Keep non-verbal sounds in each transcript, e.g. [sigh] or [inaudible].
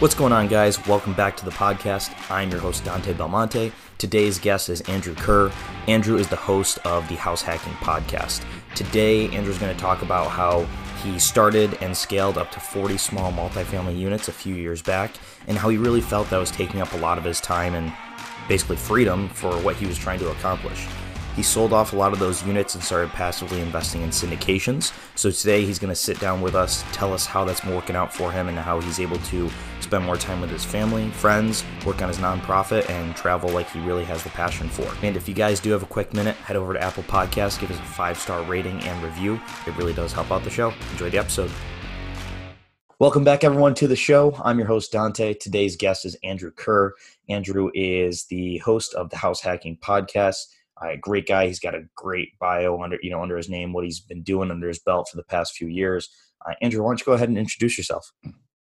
What's going on, guys? Welcome back to the podcast. I'm your host, Dante Belmonte. Today's guest is Andrew Kerr. Andrew is the host of the House Hacking Podcast. Today, Andrew's going to talk about how he started and scaled up to 40 small multifamily units a few years back, and how he really felt that was taking up a lot of his time and basically freedom for what he was trying to accomplish. He sold off a lot of those units and started passively investing in syndications. So today he's going to sit down with us, tell us how that's working out for him and how he's able to spend more time with his family, friends, work on his nonprofit, and travel like he really has the passion for. And if you guys do have a quick minute, head over to Apple Podcasts, give us a five star rating and review. It really does help out the show. Enjoy the episode. Welcome back, everyone, to the show. I'm your host, Dante. Today's guest is Andrew Kerr. Andrew is the host of the House Hacking Podcast a great guy. He's got a great bio under you know under his name, what he's been doing under his belt for the past few years. Uh, Andrew, why don't you go ahead and introduce yourself?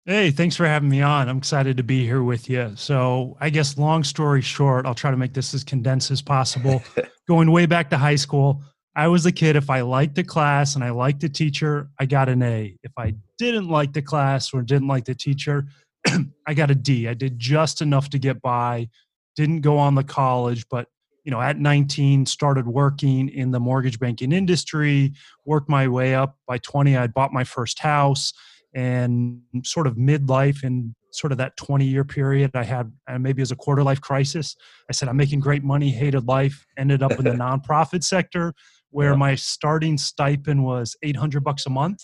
Hey, thanks for having me on. I'm excited to be here with you. So, I guess long story short, I'll try to make this as condensed as possible. [laughs] Going way back to high school, I was a kid. If I liked the class and I liked the teacher, I got an A. If I didn't like the class or didn't like the teacher, [clears throat] I got a D. I did just enough to get by. Didn't go on the college, but you know, at 19, started working in the mortgage banking industry, worked my way up. By 20, I bought my first house and sort of midlife and sort of that 20 year period I had uh, maybe as a quarter life crisis. I said, I'm making great money, hated life, ended up in the [laughs] nonprofit sector where yeah. my starting stipend was 800 bucks a month.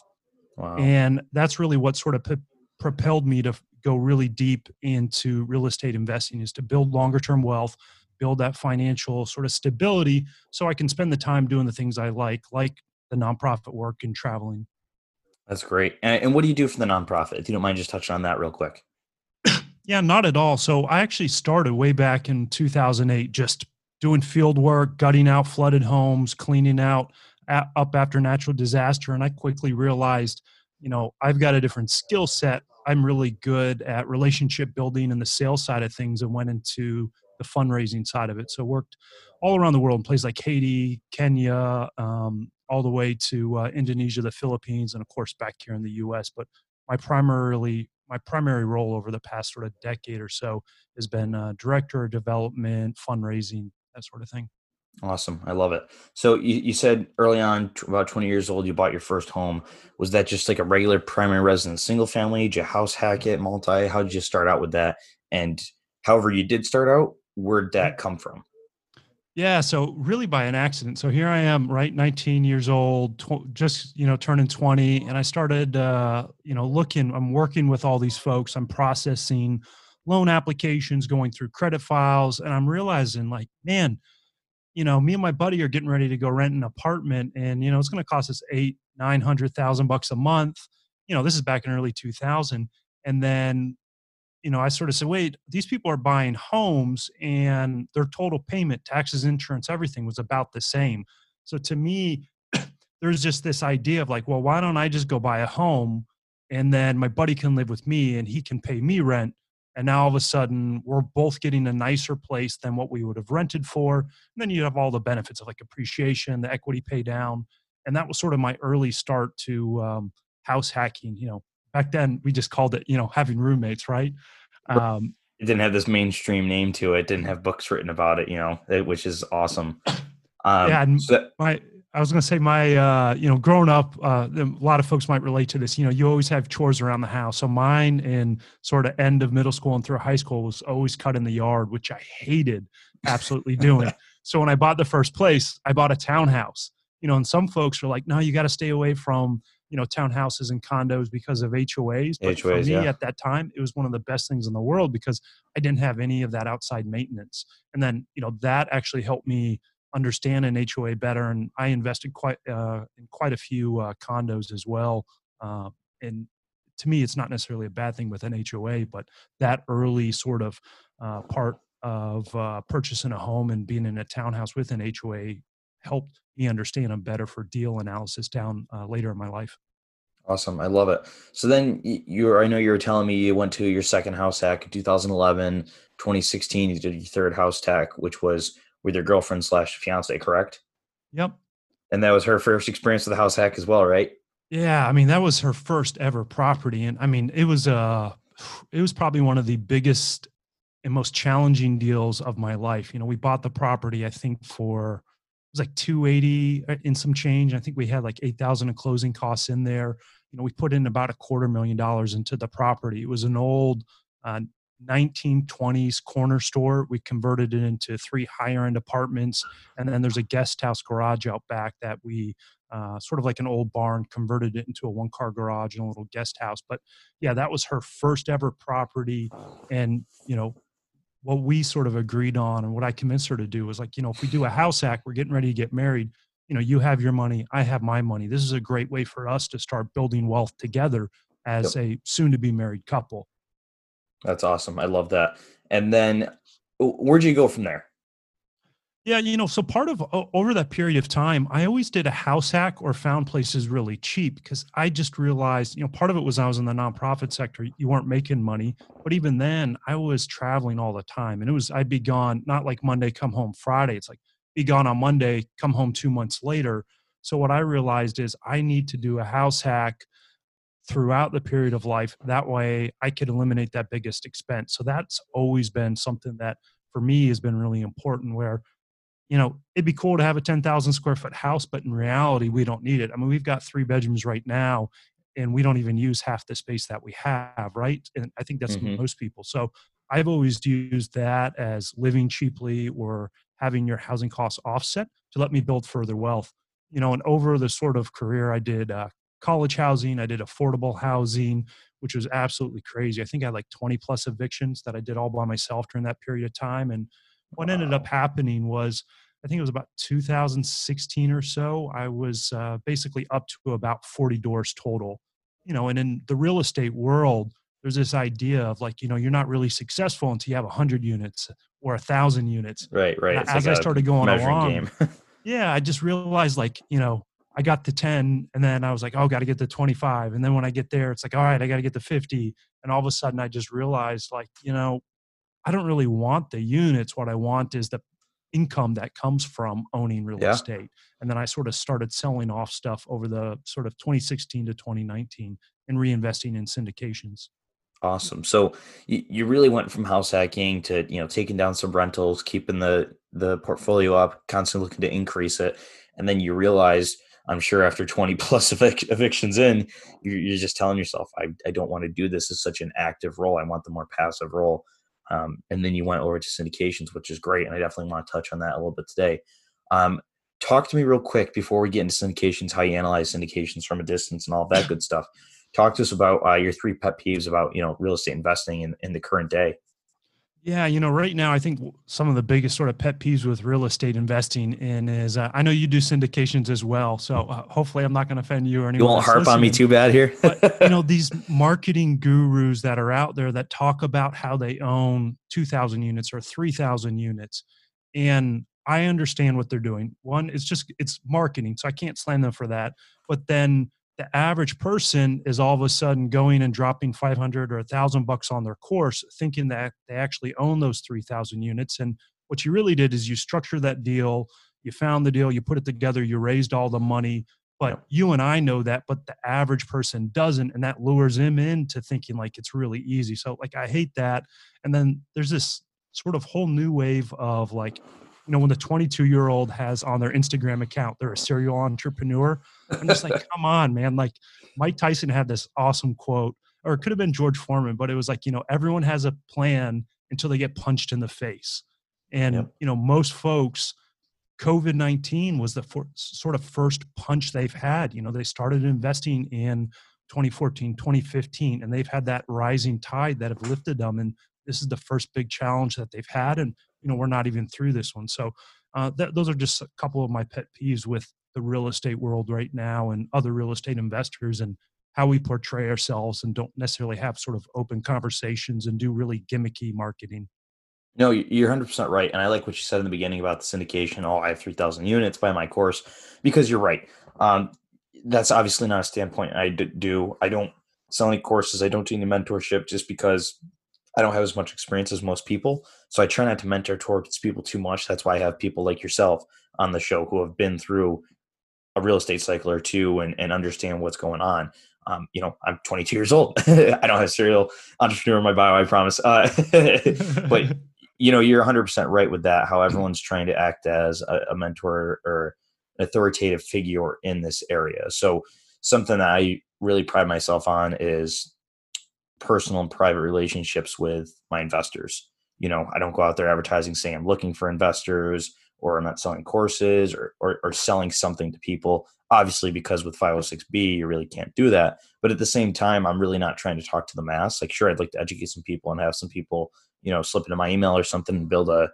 Wow. And that's really what sort of p- propelled me to go really deep into real estate investing is to build longer term wealth build that financial sort of stability so I can spend the time doing the things I like, like the nonprofit work and traveling. That's great. And, what do you do for the nonprofit? If you don't mind just touching on that real quick. yeah, not at all. So I actually started way back in 2008, just doing field work, gutting out flooded homes, cleaning out up after natural disaster. And I quickly realized, you know, I've got a different skill set. I'm really good at relationship building and the sales side of things and went into the fundraising side of it. So worked all around the world in places like Haiti, Kenya, um, all the way to uh, Indonesia, the Philippines, and of course back here in the U.S. But my primarily my primary role over the past sort of decade or so has been uh, director of development, fundraising, that sort of thing. Awesome. I love it. So you, you said early on, about 20 years old, you bought your first home. Was that just like a regular primary residence, single family? Did you house hack it, multi? How did you start out with that? And however you did start out, where'd that come from? Yeah, so really by an accident. So here I am, right, 19 years old, tw- just you know turning 20, and I started, uh, you know, looking. I'm working with all these folks. I'm processing loan applications, going through credit files, and I'm realizing, like, man, you know, me and my buddy are getting ready to go rent an apartment, and you know, it's going to cost us eight, nine hundred thousand bucks a month. You know, this is back in early 2000, and then you know, I sort of said, wait, these people are buying homes and their total payment, taxes, insurance, everything was about the same. So to me, [clears throat] there's just this idea of like, well, why don't I just go buy a home and then my buddy can live with me and he can pay me rent. And now all of a sudden we're both getting a nicer place than what we would have rented for. And then you have all the benefits of like appreciation, the equity pay down. And that was sort of my early start to um, house hacking, you know, back then we just called it you know having roommates right? Um, it didn't have this mainstream name to it didn't have books written about it you know it, which is awesome. Um, yeah and so that, my i was going to say my uh, you know growing up uh, a lot of folks might relate to this you know you always have chores around the house. So mine in sort of end of middle school and through high school was always cut in the yard which i hated absolutely [laughs] doing. So when i bought the first place i bought a townhouse. You know and some folks were like no you got to stay away from you know townhouses and condos because of HOAs. But HOAs, for me yeah. at that time, it was one of the best things in the world because I didn't have any of that outside maintenance. And then you know that actually helped me understand an HOA better, and I invested quite uh, in quite a few uh, condos as well. Uh, and to me, it's not necessarily a bad thing with an HOA, but that early sort of uh, part of uh, purchasing a home and being in a townhouse with an HOA helped me understand them better for deal analysis down uh, later in my life. Awesome. I love it. So then you're, I know you were telling me you went to your second house hack in 2011, 2016, you did your third house hack, which was with your girlfriend slash fiance, correct? Yep. And that was her first experience with the house hack as well, right? Yeah. I mean, that was her first ever property. And I mean, it was, uh, it was probably one of the biggest and most challenging deals of my life. You know, we bought the property, I think for, was like 280 uh, in some change. I think we had like 8,000 of closing costs in there you know, we put in about a quarter million dollars into the property. It was an old uh, 1920s corner store. We converted it into three higher end apartments. And then there's a guest house garage out back that we uh, sort of like an old barn, converted it into a one car garage and a little guest house. But yeah, that was her first ever property. And, you know, what we sort of agreed on and what I convinced her to do was like, you know, if we do a house hack, we're getting ready to get married you know you have your money i have my money. This is a great way for us to start building wealth together as yep. a soon to be married couple. That's awesome. I love that. And then where'd you go from there yeah you know so part of over that period of time i always did a house hack or found places really cheap because i just realized you know part of it was i was in the nonprofit sector you weren't making money but even then i was traveling all the time and it was i'd be gone not like monday come home friday it's like be gone on Monday, come home two months later. So what I realized is I need to do a house hack throughout the period of life. That way I could eliminate that biggest expense. So that's always been something that for me has been really important where, you know, it'd be cool to have a 10,000 square foot house, but in reality, we don't need it. I mean, we've got three bedrooms right now and we don't even use half the space that we have, right? And I think that's mm-hmm. most people. So I've always used that as living cheaply or having your housing costs offset to let me build further wealth. You know, and over the sort of career, I did uh, college housing, I did affordable housing, which was absolutely crazy. I think I had like 20 plus evictions that I did all by myself during that period of time. And what ended up happening was, I think it was about 2016 or so, I was uh, basically up to about 40 doors total. You know, and in the real estate world, there's this idea of like, you know, you're not really successful until you have 100 units or a thousand units. Right, right. as like I started going along, [laughs] yeah, I just realized like you know I got to ten, and then I was like, oh, got to get to twenty five, and then when I get there, it's like, all right, I got to get to fifty, and all of a sudden I just realized like you know I don't really want the units. What I want is the income that comes from owning real yeah. estate. And then I sort of started selling off stuff over the sort of 2016 to 2019 and reinvesting in syndications. Awesome. So you, really went from house hacking to you know taking down some rentals, keeping the the portfolio up, constantly looking to increase it, and then you realized, I'm sure after 20 [laughs] plus evic- evictions in, you're, you're, just telling yourself, I, I don't want to do this as such an active role. I want the more passive role. Um, and then you went over to syndications, which is great, and I definitely want to touch on that a little bit today. Um, talk to me real quick before we get into syndications, how you analyze syndications from a distance and all that good stuff. Talk to us about uh, your three pet peeves about you know real estate investing in, in the current day yeah you know right now i think some of the biggest sort of pet peeves with real estate investing in is uh, i know you do syndications as well so uh, hopefully i'm not going to offend you or anyone you won't harp listening. on me too bad here but you know [laughs] these marketing gurus that are out there that talk about how they own 2000 units or 3000 units and i understand what they're doing one it's just it's marketing so i can't slam them for that but then the average person is all of a sudden going and dropping 500 or 1000 bucks on their course thinking that they actually own those 3000 units. And what you really did is you structure that deal you found the deal you put it together you raised all the money. But yep. you and i know that but the average person doesn't and that lures him into thinking like it's really easy. So like i hate that. And then there's this sort of whole new wave of like you know, when the 22 year old has on their Instagram account, they're a serial entrepreneur. I'm just like, [laughs] come on, man. Like Mike Tyson had this awesome quote, or it could have been George Foreman, but it was like, you know, everyone has a plan until they get punched in the face. And, yep. you know, most folks, COVID 19 was the for, sort of first punch they've had. You know, they started investing in 2014, 2015, and they've had that rising tide that have lifted them. And this is the first big challenge that they've had. And you know we're not even through this one so uh, th- those are just a couple of my pet peeves with the real estate world right now and other real estate investors and how we portray ourselves and don't necessarily have sort of open conversations and do really gimmicky marketing. No, you're 100% right. And I like what you said in the beginning about the syndication. Oh, I have 3,000 units by my course because you're right. Um, that's obviously not a standpoint I do. I don't sell any courses. I don't do any mentorship just because I don't have as much experience as most people. So I try not to mentor towards people too much. That's why I have people like yourself on the show who have been through a real estate cycle or two and, and understand what's going on. Um, you know, I'm 22 years old. [laughs] I don't have a serial entrepreneur in my bio, I promise. Uh, [laughs] but [laughs] you know, you're 100% right with that. How everyone's trying to act as a, a mentor or an authoritative figure in this area. So something that I really pride myself on is personal and private relationships with my investors. You know, I don't go out there advertising saying I'm looking for investors or I'm not selling courses or, or, or selling something to people. Obviously, because with 506B, you really can't do that. But at the same time, I'm really not trying to talk to the mass. Like, sure, I'd like to educate some people and have some people you know slip into my email or something and build a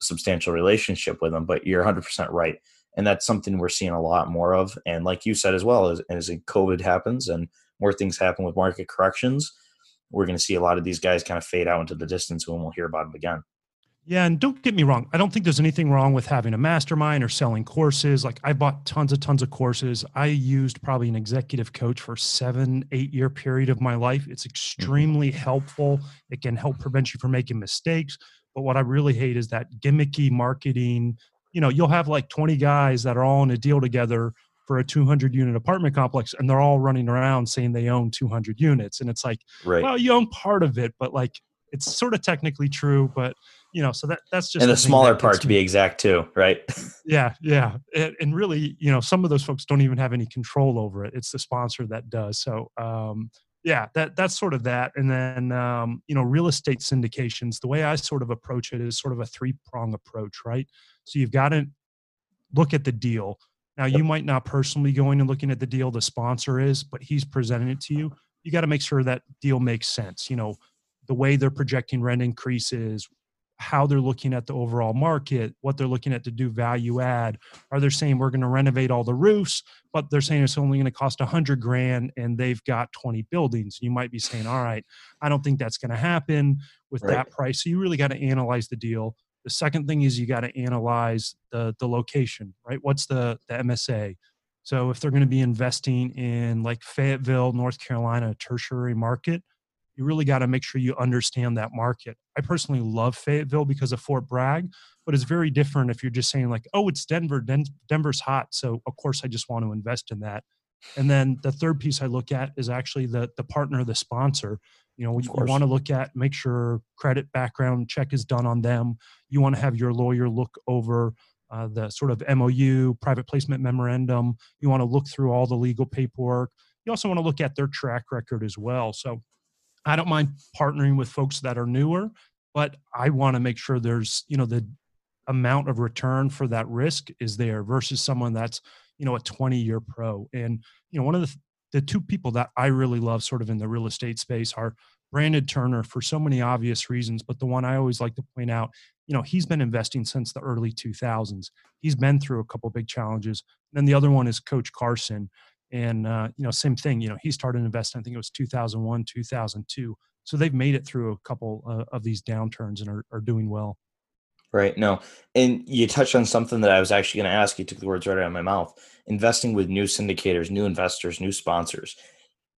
substantial relationship with them but you're 100% right and that's something we're seeing a lot more of and like you said as well as, as covid happens and more things happen with market corrections we're going to see a lot of these guys kind of fade out into the distance and we'll hear about them again yeah, and don't get me wrong. I don't think there's anything wrong with having a mastermind or selling courses. Like I bought tons of tons of courses. I used probably an executive coach for seven, eight year period of my life. It's mm-hmm. extremely helpful. It can help prevent you from making mistakes. But what I really hate is that gimmicky marketing. You know, you'll have like 20 guys that are all in a deal together for a 200 unit apartment complex and they're all running around saying they own 200 units and it's like right. well you own part of it but like it's sort of technically true but you know so that that's just and the smaller part to be exact too right? [laughs] Yeah yeah and, and, really you know some of those folks don't even have any control over it it's the sponsor that does so um, yeah that that's sort of that and then um, you know real estate syndications the way i sort of approach it is sort of a three prong approach right? So you've got to look at the deal now you might not personally going and looking at the deal the sponsor is but he's presenting it to you you got to make sure that deal makes sense you know the way they're projecting rent increases how they're looking at the overall market, what they're looking at to do value add. Are they saying we're going to renovate all the roofs, but they're saying it's only going to cost a hundred grand and they've got 20 buildings? You might be saying, all right, I don't think that's going to happen with right. that price. So you really got to analyze the deal. The second thing is you got to analyze the the location, right? What's the the MSA? So if they're going to be investing in like Fayetteville, North Carolina, tertiary market, you really got to make sure you understand that market. I personally love Fayetteville because of Fort Bragg, but it's very different if you're just saying like, "Oh, it's Denver. Den- Denver's hot, so of course I just want to invest in that." And then the third piece I look at is actually the the partner, the sponsor. You know, you, you want to look at make sure credit background check is done on them. You want to have your lawyer look over uh, the sort of MOU, private placement memorandum. You want to look through all the legal paperwork. You also want to look at their track record as well. So I don't mind partnering with folks that are newer, but I want to make sure there's, you know, the amount of return for that risk is there versus someone that's, you know, a 20 year pro. And, you know, one of the, the two people that I really love sort of in the real estate space are Brandon Turner for so many obvious reasons. But the one I always like to point out, you know, he's been investing since the early 2000s. He's been through a couple big challenges. And then the other one is Coach Carson and uh, you know same thing you know he started investing i think it was 2001 2002 so they've made it through a couple uh, of these downturns and are, are doing well right no and you touched on something that i was actually going to ask you took the words right out of my mouth investing with new syndicators new investors new sponsors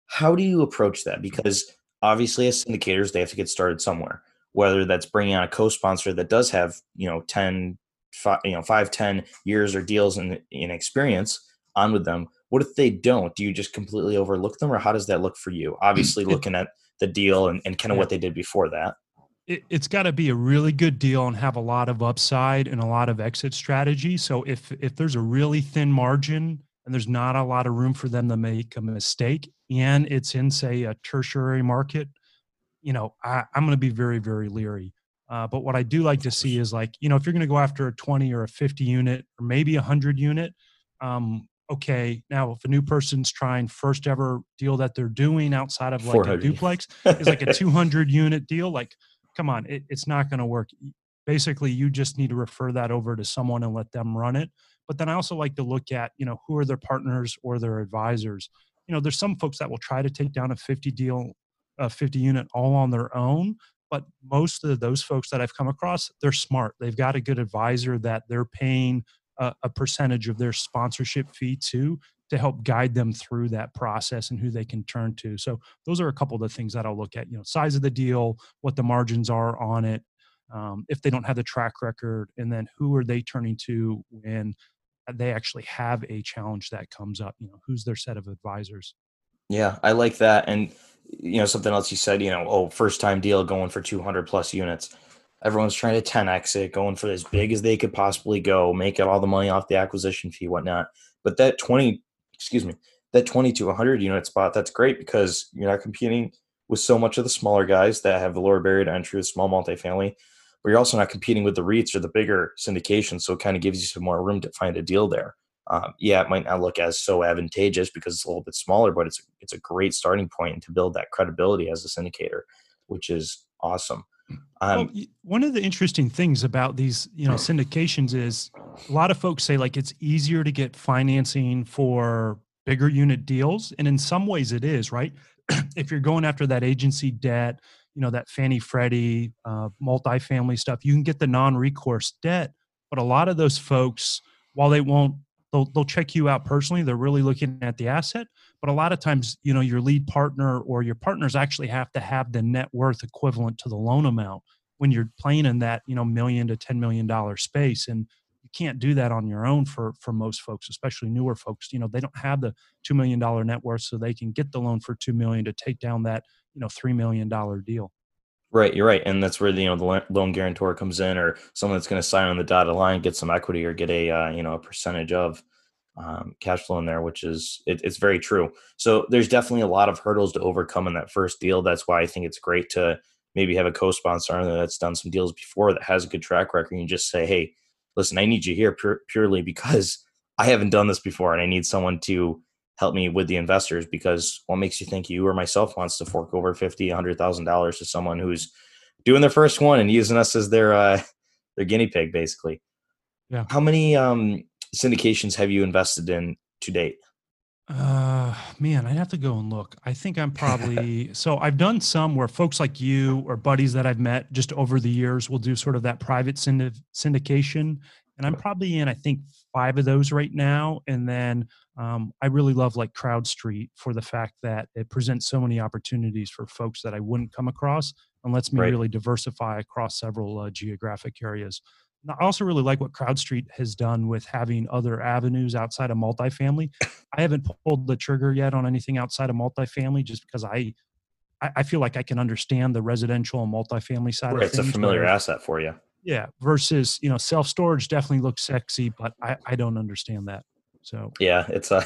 how do you approach that because obviously as syndicators they have to get started somewhere whether that's bringing on a co-sponsor that does have you know 10 five, you know 5 10 years or deals in, in experience on with them what if they don't? Do you just completely overlook them, or how does that look for you? [clears throat] Obviously, looking at the deal and, and kind of yeah. what they did before that. It, it's got to be a really good deal and have a lot of upside and a lot of exit strategy. So if if there's a really thin margin and there's not a lot of room for them to make a mistake, and it's in say a tertiary market, you know, I, I'm going to be very very leery. Uh, but what I do like to see is like, you know, if you're going to go after a 20 or a 50 unit or maybe a 100 unit, um, okay, now if a new person's trying first ever deal that they're doing outside of like a duplex is like a 200 unit deal, like, come on, it, it's not going to work. Basically, you just need to refer that over to someone and let them run it. But then I also like to look at, you know, who are their partners or their advisors. you know, there's some folks that will try to take down a 50 deal, a 50 unit all on their own. But most of those folks that I've come across, they're smart. They've got a good advisor that they're paying a, a percentage of their sponsorship fee to to help guide them through that process and who they can turn to. So those are a couple of the things that I'll look at. You know, size of the deal, what the margins are on it, um, if they don't have the track record, and then who are they turning to when they actually have a challenge that comes up. You know, who's their set of advisors? Yeah, I like that. And you know, something else you said, you know, oh, first time deal going for 200 plus units. Everyone's trying to 10x it, going for as big as they could possibly go, make all the money off the acquisition fee, whatnot. But that 20, excuse me, that 20 to 100 unit spot, that's great because you're not competing with so much of the smaller guys that have the lower barrier to entry, the small multifamily, but you're also not competing with the REITs or the bigger syndications. So it kind of gives you some more room to find a deal there. Um, yeah, it might not look as so advantageous because it's a little bit smaller, but it's it's a great starting point to build that credibility as a syndicator, which is awesome. Um, well, one of the interesting things about these, you know, syndications is a lot of folks say like it's easier to get financing for bigger unit deals, and in some ways it is, right? [clears throat] if you're going after that agency debt, you know, that Fannie Freddie, uh, multifamily stuff, you can get the non-recourse debt, but a lot of those folks, while they won't they'll they'll check you out personally. They're really looking at the asset. But a lot of times you know your lead partner or your partners actually have to have the net worth equivalent to the loan amount when you're playing in that you know million to 10 million dollar space. And you can't do that on your own for for most folks especially newer folks. You know they don't have the 2 million dollar net worth so they can get the loan for 2 million to take down that you know 3 million dollar deal Right, you're right, and that's where the, you know the loan guarantor comes in, or someone that's going to sign on the dotted line, get some equity, or get a uh, you know a percentage of um, cash flow in there, which is it, it's very true. So there's definitely a lot of hurdles to overcome in that first deal. That's why I think it's great to maybe have a co-sponsor that's done some deals before that has a good track record. And you just say, hey, listen, I need you here pure, purely because I haven't done this before, and I need someone to help me with the investors because what makes you think you or myself wants to fork over fifty, a hundred thousand dollars to someone who's doing their first one and using us as their uh, [laughs] their guinea pig, basically. Yeah. How many um, syndications have you invested in to date? Uh, man, I'd have to go and look. I think I'm probably [laughs] so I've done some where folks like you or buddies that I've met just over the years will do sort of that private syndic- syndication, and I'm probably in I think five of those right now. And then um, I really love like CrowdStreet for the fact that it presents so many opportunities for folks that I wouldn't come across and lets me right. really diversify across several uh, geographic areas. And I also really like what CrowdStreet has done with having other avenues outside of multifamily. I haven't pulled the trigger yet on anything outside of multifamily just because I I feel like I can understand the residential and multifamily side right. It's a familiar asset for you. Yeah. Versus, you know, self storage definitely looks sexy, but I, I don't understand that. So yeah, it's a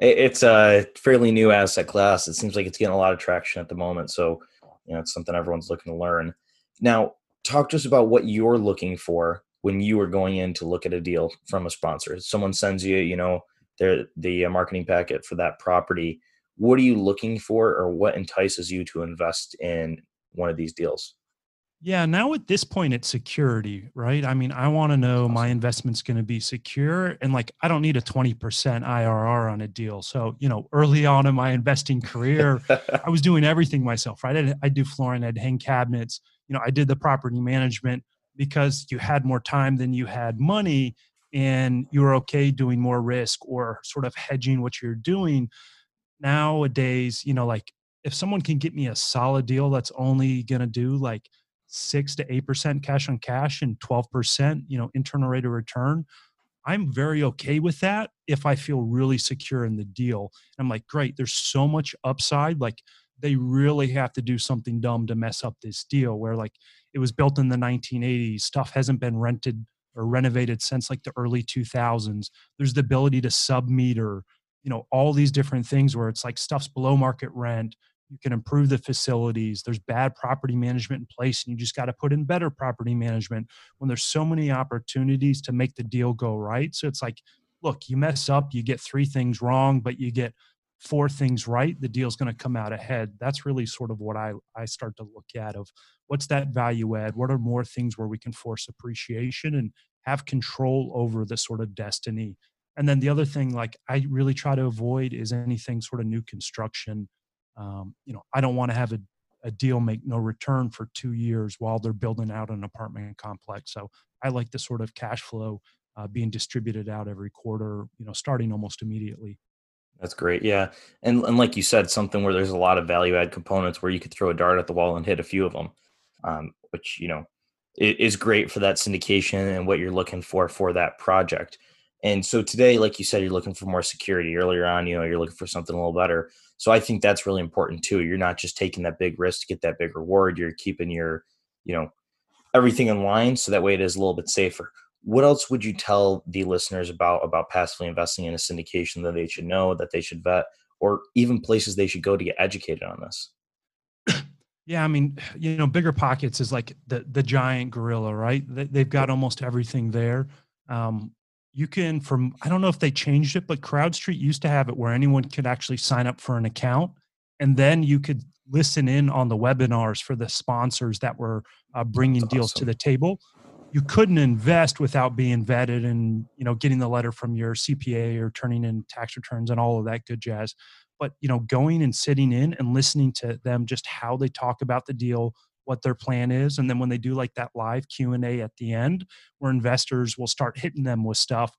it's a fairly new asset class. It seems like it's getting a lot of traction at the moment. So you know, it's something everyone's looking to learn. Now, talk to us about what you're looking for when you are going in to look at a deal from a sponsor. Someone sends you, you know, their the uh, marketing packet for that property. What are you looking for, or what entices you to invest in one of these deals? Yeah, now at this point, it's security, right? I mean, I want to know my investment's going to be secure. And like, I don't need a 20% IRR on a deal. So, you know, early on in my investing career, I was doing everything myself, right? I'd, I'd do flooring, I'd hang cabinets, you know, I did the property management because you had more time than you had money and you were okay doing more risk or sort of hedging what you're doing. Nowadays, you know, like if someone can get me a solid deal that's only going to do like, six to eight percent cash on cash and 12% you know internal rate of return i'm very okay with that if i feel really secure in the deal. I'm like great there's so much upside like they really have to do something dumb to mess up this deal where like it was built in the 1980s stuff hasn't been rented or renovated since like the early 2000s there's the ability to sub meter you know all these different things where it's like stuff's below market rent you can improve the facilities there's bad property management in place and you just got to put in better property management when there's so many opportunities to make the deal go right. So it's like look you mess up you get three things wrong but you get four things right the deal's going to come out ahead. That's really sort of what i i start to look at of what's that value add? What are more things where we can force appreciation and have control over the sort of destiny? And then the other thing like i really try to avoid is anything sort of new construction um, you know i don't want to have a, a deal make no return for two years while they're building out an apartment complex. So i like the sort of cash flow uh, being distributed out every quarter you know starting almost immediately. That's great yeah. And, and like you said something where there's a lot of value add components where you could throw a dart at the wall and hit a few of them um, which you know is great for that syndication and what you're looking for for that project and so today, like you said, you're looking for more security. Earlier on, you know, you're looking for something a little better. So I think that's really important too. You're not just taking that big risk to get that big reward. You're keeping your, you know, everything in line so that way it is a little bit safer. What else would you tell the listeners about about passively investing in a syndication that they should know, that they should vet, or even places they should go to get educated on this? Yeah, I mean, you know, BiggerPockets is like the the giant gorilla, right? They've got almost everything there. Um, you can from i don't know if they changed it but crowdstreet used to have it where anyone could actually sign up for an account and then you could listen in on the webinars for the sponsors that were uh, bringing That's deals awesome. to the table you couldn't invest without being vetted and you know getting the letter from your cpa or turning in tax returns and all of that good jazz but you know going and sitting in and listening to them just how they talk about the deal what their plan is and then when they do like that live q&a at the end where investors will start hitting them with stuff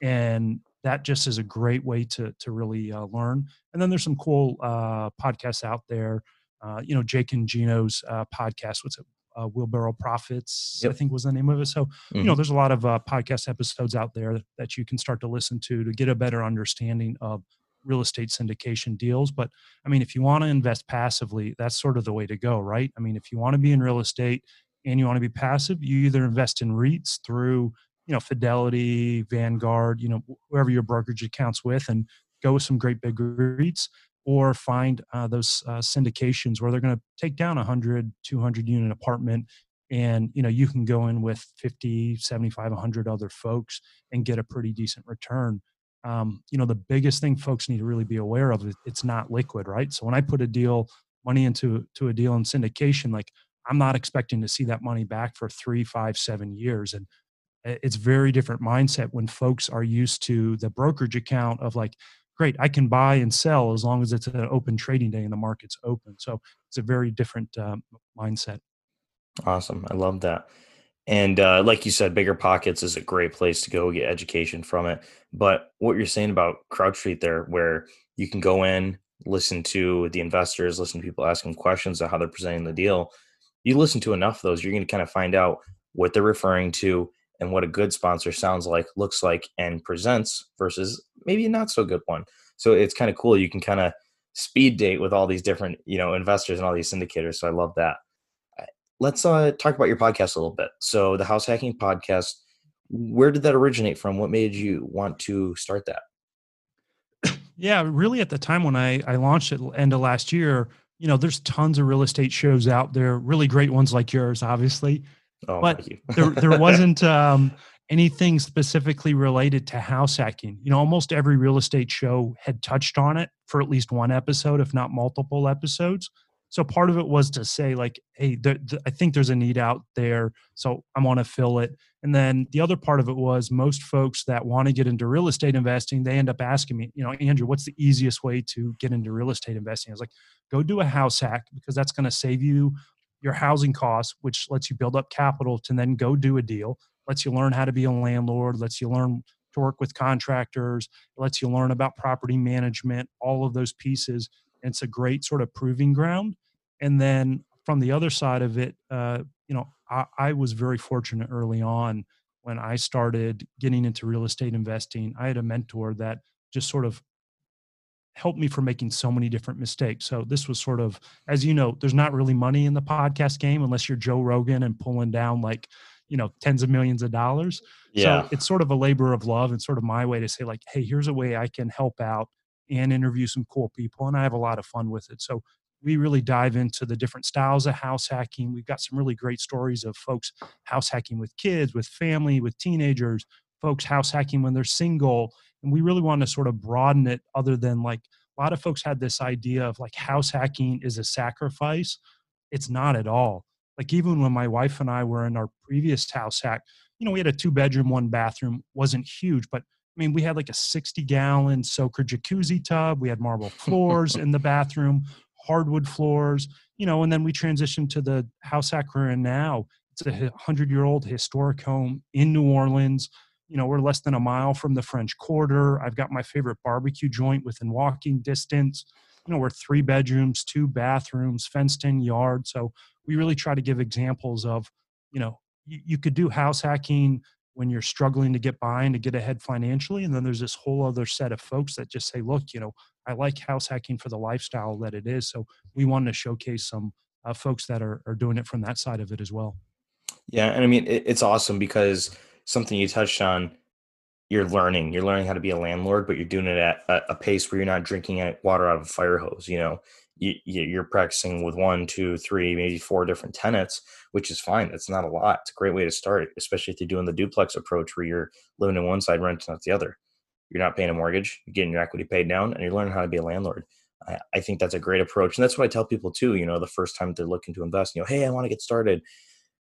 and that just is a great way to to really uh, learn and then there's some cool uh, podcasts out there uh, you know jake and gino's uh, podcast what's it uh, wheelbarrow profits yep. i think was the name of it so mm-hmm. you know mm-hmm. there's a lot of uh, podcast episodes out there that you can start to listen to to get a better understanding of real estate syndication deals. But I mean, if you want to invest passively, that's sort of the way to go, right? I mean, if you want to be in real estate and you want to be passive, you either invest in REITs through, you know, Fidelity, Vanguard, you know, whoever your brokerage accounts with, and go with some great big REITs, or find uh, those uh, syndications where they're going to take down a 100, 200 unit apartment and you know you can go in with 50 75 100 other folks and get a pretty decent return um, you know the biggest thing folks need to really be aware of is it's not liquid right? So when i put a deal money into to a deal in syndication like i'm not expecting to see that money back for three five seven years and it's very different mindset when folks are used to the brokerage account of like great i can buy and sell as long as it's an open trading day and the market's open. So it's a very different um, mindset. Awesome i love that and uh, like you said, BiggerPockets is a great place to go get education from it. But what you're saying about CrowdStreet there, where you can go in, listen to the investors, listen to people asking questions of how they're presenting the deal. You listen to enough of those, you're going to kind of find out what they're referring to and what a good sponsor sounds like, looks like, and presents versus maybe a not so good one. So it's kind of cool. You can kind of speed date with all these different, you know, investors and all these syndicators. So I love that let's uh, talk about your podcast a little bit. So, the House Hacking Podcast, where did that originate from? What made you want to start that? Yeah, really, at the time when I, I launched it end of last year, you know, there's tons of real estate shows out there, really great ones like yours, obviously. Oh, but there, there [laughs] wasn't um, anything specifically related to house hacking. You know, almost every real estate show had touched on it for at least one episode, if not multiple episodes so part of it was to say like hey there, th- i think there's a need out there so i want to fill it. And then the other part of it was most folks that want to get into real estate investing they end up asking me you know andrew what's the easiest way to get into real estate investing? I was like go do a house hack because that's going to save you your housing costs which lets you build up capital to then go do a deal lets you learn how to be a landlord lets you learn to work with contractors lets you learn about property management all of those pieces it's a great sort of proving ground. And then from the other side of it, uh, you know, I, I was very fortunate early on when I started getting into real estate investing. I had a mentor that just sort of helped me from making so many different mistakes. So this was sort of, as you know, there's not really money in the podcast game unless you're Joe Rogan and pulling down like, you know, tens of millions of dollars. Yeah. So it's sort of a labor of love and sort of my way to say like, hey, here's a way I can help out and interview some cool people. And I have a lot of fun with it. So we really dive into the different styles of house hacking. We've got some really great stories of folks house hacking with kids, with family, with teenagers, folks house hacking when they're single. And we really want to sort of broaden it other than like a lot of folks had this idea of like house hacking is a sacrifice. It's not at all. Like even when my wife and I were in our previous house hack, you know, we had a two bedroom, one bathroom, wasn't huge, but I mean, we had like a 60 gallon soaker jacuzzi tub. We had marble floors [laughs] in the bathroom, hardwood floors, you know, and then we transitioned to the house hack we're in now. It's a 100 year old historic home in New Orleans. You know, we're less than a mile from the French Quarter. I've got my favorite barbecue joint within walking distance. You know, we're three bedrooms, two bathrooms, fenced in yard. So we really try to give examples of, you know, you, you could do house hacking when you're struggling to get by and to get ahead financially. And then there's this whole other set of folks that just say, look, you know, I like house hacking for the lifestyle that it is. So we wanted to showcase some uh, folks that are, are doing it from that side of it as well. Yeah. And I mean, it, it's awesome because something you touched on, you're learning, you're learning how to be a landlord, but you're doing it at a, a pace where you're not drinking water out of a fire hose. You know, you, you're practicing with one, two, three, maybe four different tenants, which is fine. That's not a lot. It's a great way to start, especially if you're doing the duplex approach where you're living in one side, renting out the other. You're not paying a mortgage, you're getting your equity paid down, and you're learning how to be a landlord. I, I think that's a great approach. And that's what I tell people too, you know, the first time they're looking to invest, you know, hey, I want to get started.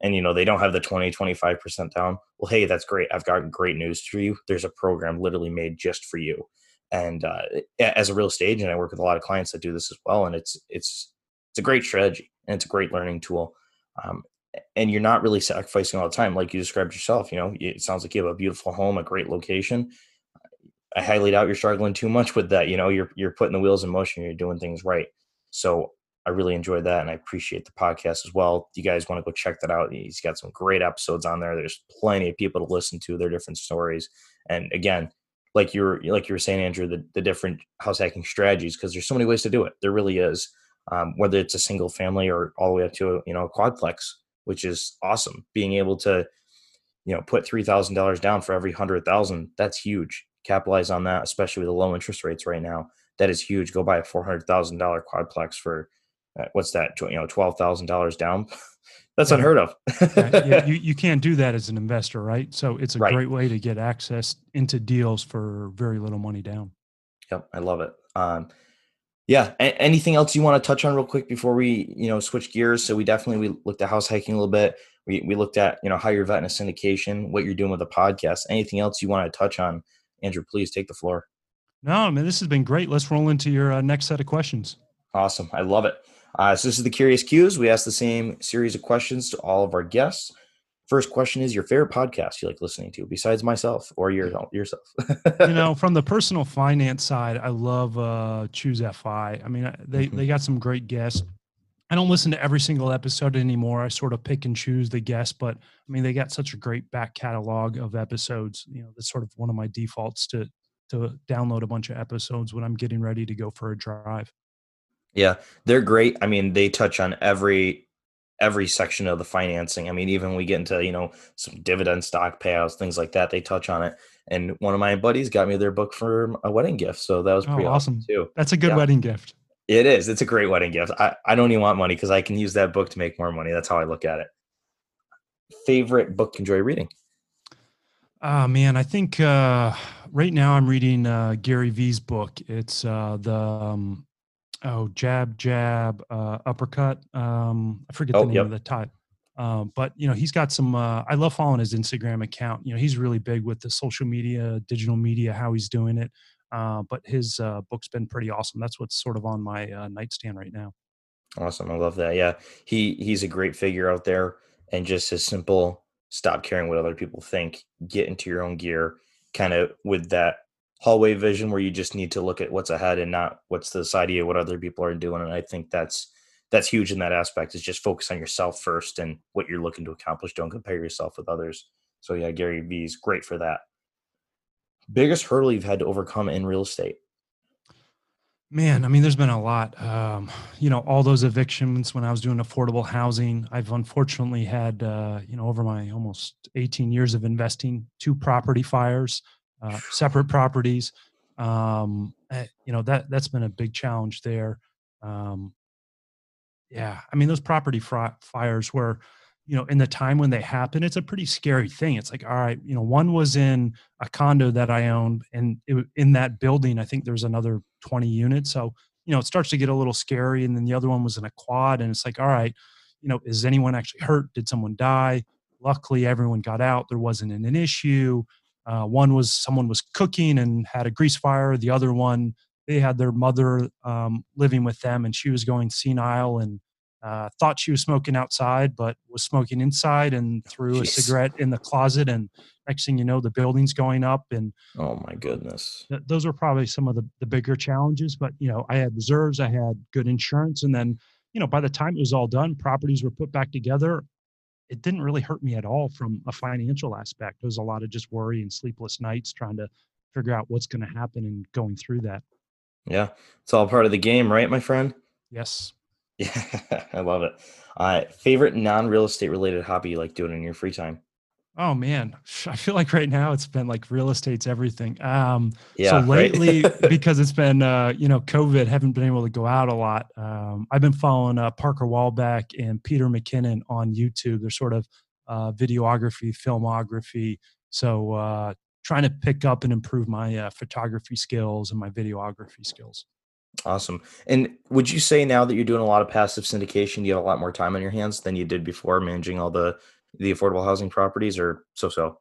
And, you know, they don't have the 20, 25% down. Well, hey, that's great. I've got great news for you. There's a program literally made just for you and uh, as a real estate agent, I work with a lot of clients that do this as well, and it's it's it's a great strategy and it's a great learning tool. Um, and you're not really sacrificing all the time, like you described yourself. You know, it sounds like you have a beautiful home, a great location. I highly doubt you're struggling too much with that. You know, you're you're putting the wheels in motion. You're doing things right. So I really enjoyed that, and I appreciate the podcast as well. You guys want to go check that out? He's got some great episodes on there. There's plenty of people to listen to their different stories. And again, like you're like you were saying, Andrew, the, the different house hacking strategies because there's so many ways to do it. There really is. Um, whether it's a single family or all the way up to a, you know a quadplex, which is awesome. Being able to, you know, put three thousand dollars down for every hundred thousand, that's huge. Capitalize on that, especially with the low interest rates right now. That is huge. Go buy a four hundred thousand dollar quadplex for what's that? You know, twelve thousand dollars down. [laughs] That's yeah. unheard of. yeah, yeah, you, [laughs] you can't do that as an investor, right? So it's a right. great way to get access into deals for very little money down. Yep, I love it. Um, yeah. A- anything else you want to touch on real quick before we, you know, switch gears? So we definitely we looked at house hacking a little bit. We we looked at you know how you're vetting a syndication, what you're doing with the podcast. Anything else you want to touch on, Andrew? Please take the floor. No, I mean this has been great. Let's roll into your uh, next set of questions. Awesome, I love it. Uh, so this is the Curious Cues. We ask the same series of questions to all of our guests. First question is your favorite podcast you like listening to besides myself or your, yourself? you know, [laughs] from the personal finance side, I love uh, ChooseFI. I mean, they, mm-hmm. they got some great guests. I don't listen to every single episode anymore. I sort of pick and choose the guests, but I mean, they got such a great back catalog of episodes. You know, that's sort of one of my defaults to to download a bunch of episodes when I'm getting ready to go for a drive. Yeah, they're great. I mean, they touch on every every section of the financing. I mean, even we get into, you know, some dividend stock payouts, things like that, they touch on it. And one of my buddies got me their book for a wedding gift. So that was pretty oh, awesome. awesome. too. That's a good yeah. wedding gift. It is. It's a great wedding gift. I, I don't even want money because I can use that book to make more money. That's how I look at it. Favorite book enjoy reading? Oh man, I think uh, right now I'm reading uh, Gary Vee's book. It's uh, the um, oh jab jab uh, uppercut um i forget oh, the name yep. of the type um, but you know he's got some uh, i love following his instagram account you know he's really big with the social media digital media how he's doing it uh, but his uh, book's been pretty awesome that's what's sort of on my uh, nightstand right now awesome i love that yeah he he's a great figure out there and just as simple stop caring what other people think get into your own gear kind of with that hallway vision where you just need to look at what's ahead and not what's the side of you, what other people are doing. And I think that's that's huge in that aspect is just focus on yourself first and what you're looking to accomplish. Don't compare yourself with others. So yeah, Gary Vee is great for that. Biggest hurdle you've had to overcome in real estate? Man, I mean, there's been a lot. Um, you know, all those evictions when I was doing affordable housing. I've unfortunately had, uh, you know, over my almost 18 years of investing, two property fires uh, separate properties. Um, eh, you know that that's been a big challenge there. Um, yeah, I mean those property fr- fires were, you know, in the time when they happen, it's a pretty scary thing. It's like, all right, you know, one was in a condo that I owned, and it, in that building, I think there's another 20 units. So you know, it starts to get a little scary. And then the other one was in a quad, and it's like, all right, you know, is anyone actually hurt? Did someone die? Luckily, everyone got out. There wasn't an issue Uh, one was someone was cooking and had a grease fire. The other one, they had their mother um, living with them, and she was going senile and uh, thought she was smoking outside, but was smoking inside and threw Jeez. a cigarette in the closet. And next thing you know, the building's going up. And oh my goodness, th- those are probably some of the, the bigger challenges. But you know, I had reserves, I had good insurance, and then you know, by the time it was all done, properties were put back together. It didn't really hurt me at all from a financial aspect. It was a lot of just worry and sleepless nights trying to figure out what's going to happen and going through that. Yeah, it's all part of the game, right, my friend? Yes. [laughs] Yeah, I love it. Uh, favorite non-real estate related hobby you like doing in your free time? Oh man, I feel like right now it's been like real estate's everything. Um, yeah, so lately right? [laughs] because it's been uh, you know COVID, haven't been able to go out a lot. Um, I've been following uh, Parker Walbeck and Peter McKinnon on YouTube. They're sort of uh, videography, filmography. So uh, trying to pick up and improve my uh, photography skills and my videography skills. Awesome. And would you say now that you're doing a lot of passive syndication, you have a lot more time on your hands than you did before managing all the the affordable housing properties or so so?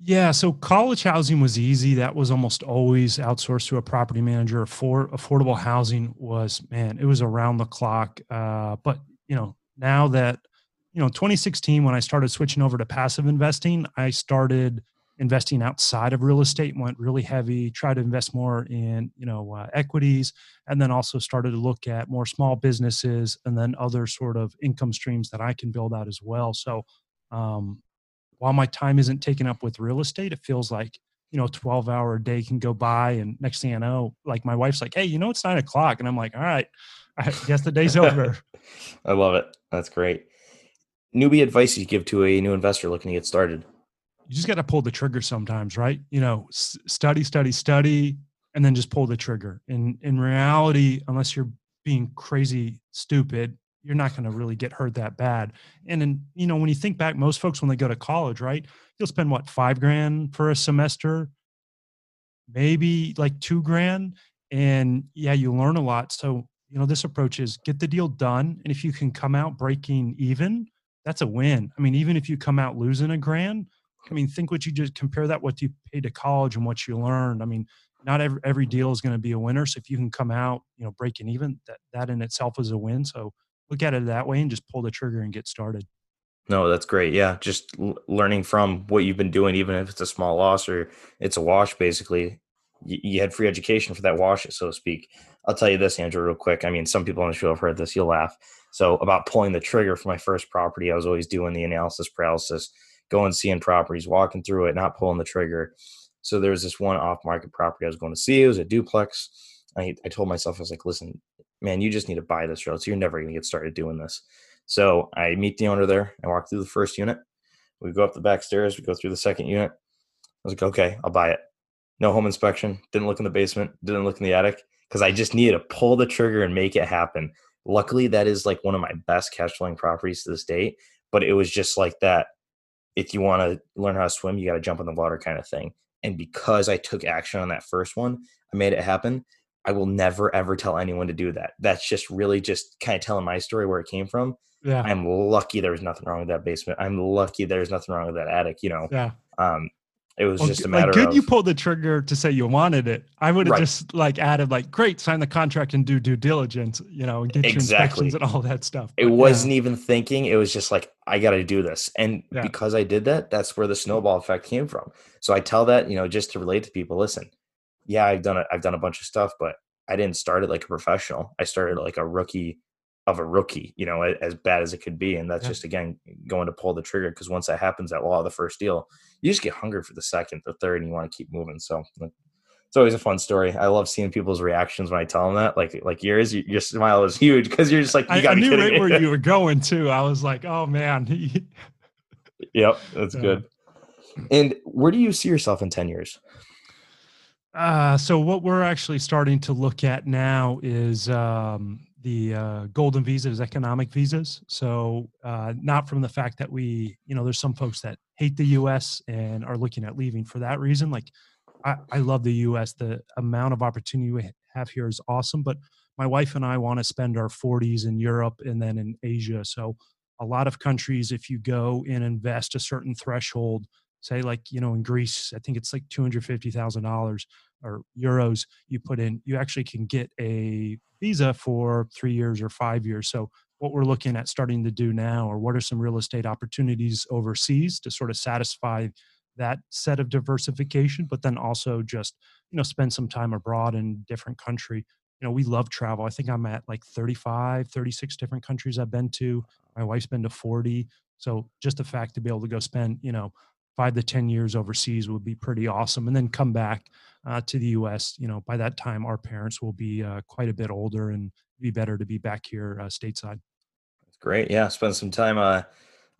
Yeah, so college housing was easy. That was almost always outsourced to a property manager. For affordable housing was man, it was around the clock. Uh, but you know, now that you know, 2016 when I started switching over to passive investing, I started investing outside of real estate went really heavy tried to invest more in you know uh, equities and then also started to look at more small businesses and then other sort of income streams that i can build out as well so um, while my time isn't taken up with real estate it feels like you know 12 hour day can go by and next thing i know like my wife's like hey you know it's nine o'clock and i'm like all right [laughs] i guess the day's over [laughs] i love it that's great newbie advice you give to a new investor looking to get started you just got to pull the trigger sometimes, right? You know, s- study, study, study, and then just pull the trigger. And in reality, unless you're being crazy stupid, you're not going to really get hurt that bad. And then, you know, when you think back, most folks when they go to college, right, you'll spend what five grand for a semester, maybe like two grand, and yeah, you learn a lot. So you know, this approach is get the deal done, and if you can come out breaking even, that's a win. I mean, even if you come out losing a grand, I mean, think what you just compare that what you paid to college and what you learned. I mean, not every every deal is going to be a winner. So if you can come out, you know, breaking even, that that in itself is a win. So look at it that way and just pull the trigger and get started. No, that's great. Yeah, just l- learning from what you've been doing, even if it's a small loss or it's a wash. Basically, y- you had free education for that wash, so to speak. I'll tell you this, Andrew, real quick. I mean, some people on the show have heard this. You'll laugh. So about pulling the trigger for my first property, I was always doing the analysis paralysis going seeing properties, walking through it, not pulling the trigger. So there was this one off market property I was going to see. It was a duplex. I, I told myself, I was like, listen, man, you just need to buy this road. So you're never going to get started doing this. So I meet the owner there. I walk through the first unit. We go up the back stairs. We go through the second unit. I was like, okay, I'll buy it. No home inspection. Didn't look in the basement. Didn't look in the attic because I just needed to pull the trigger and make it happen. Luckily, that is like one of my best cash flowing properties to this date. But it was just like that if you want to learn how to swim, you got to jump in the water kind of thing. And because I took action on that first one, I made it happen. I will never ever tell anyone to do that. That's just really just kind of telling my story where it came from. Yeah. I'm lucky there was nothing wrong with that basement. I'm lucky there's nothing wrong with that attic, you know. Yeah. Um, it was well, just a matter like, good of you pulled the trigger to say you wanted it. I would have right. just like added like great, sign the contract and do due diligence, you know, and get exactly. inspections and all that stuff. But, it wasn't yeah. even thinking, it was just like I got to do this. And yeah. because I did that, that's where the snowball effect came from. So I tell that, you know, just to relate to people, listen, yeah, I've done it. I've done a bunch of stuff, but I didn't start it like a professional. I started like a rookie of a rookie, you know, as bad as it could be. And that's yeah. just again going to pull the trigger because once that happens, that law of the first deal, you just get hungry for the second, the third, and you want to keep moving. So it's always a fun story. I love seeing people's reactions when I tell them that. Like like yours, your smile is huge because you're just like you got I, I knew right me. where you were [laughs] going too. I was like, oh man. [laughs] yep, that's yeah. good. And where do you see yourself in ten years? Uh, so what we're actually starting to look at now is um, the uh, golden visas, economic visas. So uh, not from the fact that we, you know, there's some folks that hate the U.S. and are looking at leaving for that reason. Like I, I love the U.S. The amount of opportunity we have here is awesome. But my wife and I want to spend our 40s in Europe and then in Asia. So a lot of countries, if you go and invest a certain threshold, say like you know in greece i think it's like $250000 or euros you put in you actually can get a visa for three years or five years. So what we're looking at starting to do now or what are some real estate opportunities overseas to sort of satisfy that set of diversification but then also just you know spend some time abroad in different country. You know we love travel. I think i'm at like 35 36 different countries i've been to. My wife's been to 40 so just the fact to be able to go spend you know five to 10 years overseas would be pretty awesome. And then come back uh, to the US. You know, by that time, our parents will be uh, quite a bit older and be better to be back here uh, stateside. That's great. Yeah. Spend some time uh,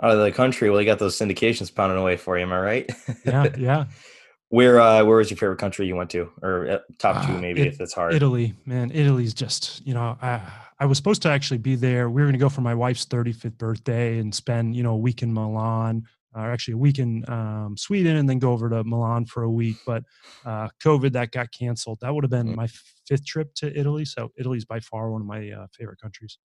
out of the country. Well, you got those syndications pounding away for you. Am I right? yeah. [laughs] Yeah. Where uh, where was your favorite country you went to, or uh, top two uh, maybe it, if it's hard? Italy, man. Italy's just you know I I was supposed to actually be there. We were going to go for my wife's 35th birthday and spend you know a week in Milan, or actually a week in um, Sweden and then go over to Milan for a week. But uh, COVID, that got canceled. That would have been mm. my fifth trip to Italy. So Italy's by far one of my uh, favorite countries.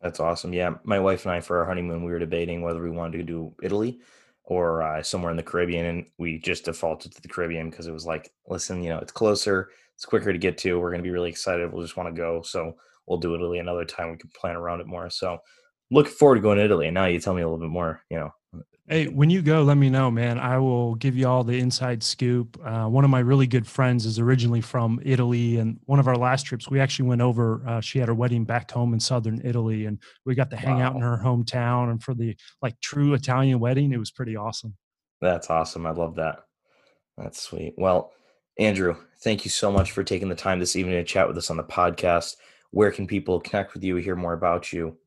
That's awesome. Yeah, my wife and I for our honeymoon, we were debating whether we wanted to do Italy or uh, somewhere in the Caribbean, and we just defaulted to the Caribbean because it was like, listen, you know, it's closer, it's quicker to get to. We're going to be really excited. We'll just want to go, so we'll do Italy another time. We can plan around it more. So, looking forward to going to Italy. And now you tell me a little bit more. You know, Hey, when you go, let me know, man. I will give you all the inside scoop. Uh, one of my really good friends is originally from Italy, and one of our last trips, we actually went over. Uh, she had her wedding back home in southern Italy, and we got to hang wow. out in her hometown. And for the like true Italian wedding, it was pretty awesome. That's awesome. I love that. That's sweet. Well, Andrew, thank you so much for taking the time this evening to chat with us on the podcast. Where can people connect with you, hear more about you?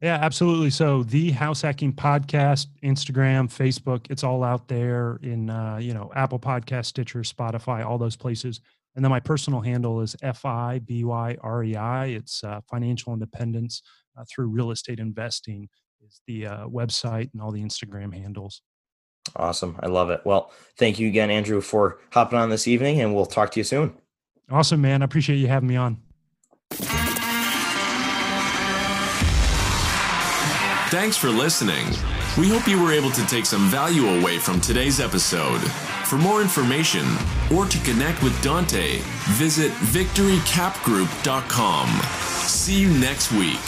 Yeah, absolutely. So the House Hacking Podcast, Instagram, Facebook, it's all out there in uh, you know Apple Podcast, Stitcher, Spotify, all those places. And then my personal handle is F I B Y R E I. It's uh, financial independence uh, through real estate investing is the uh, website and all the Instagram handles. Awesome. I love it. Well, thank you again, Andrew, for hopping on this evening, and we'll talk to you soon. Awesome, man. I appreciate you having me on. Thanks for listening. We hope you were able to take some value away from today's episode. For more information or to connect with Dante, visit victorycapgroup.com. See you next week.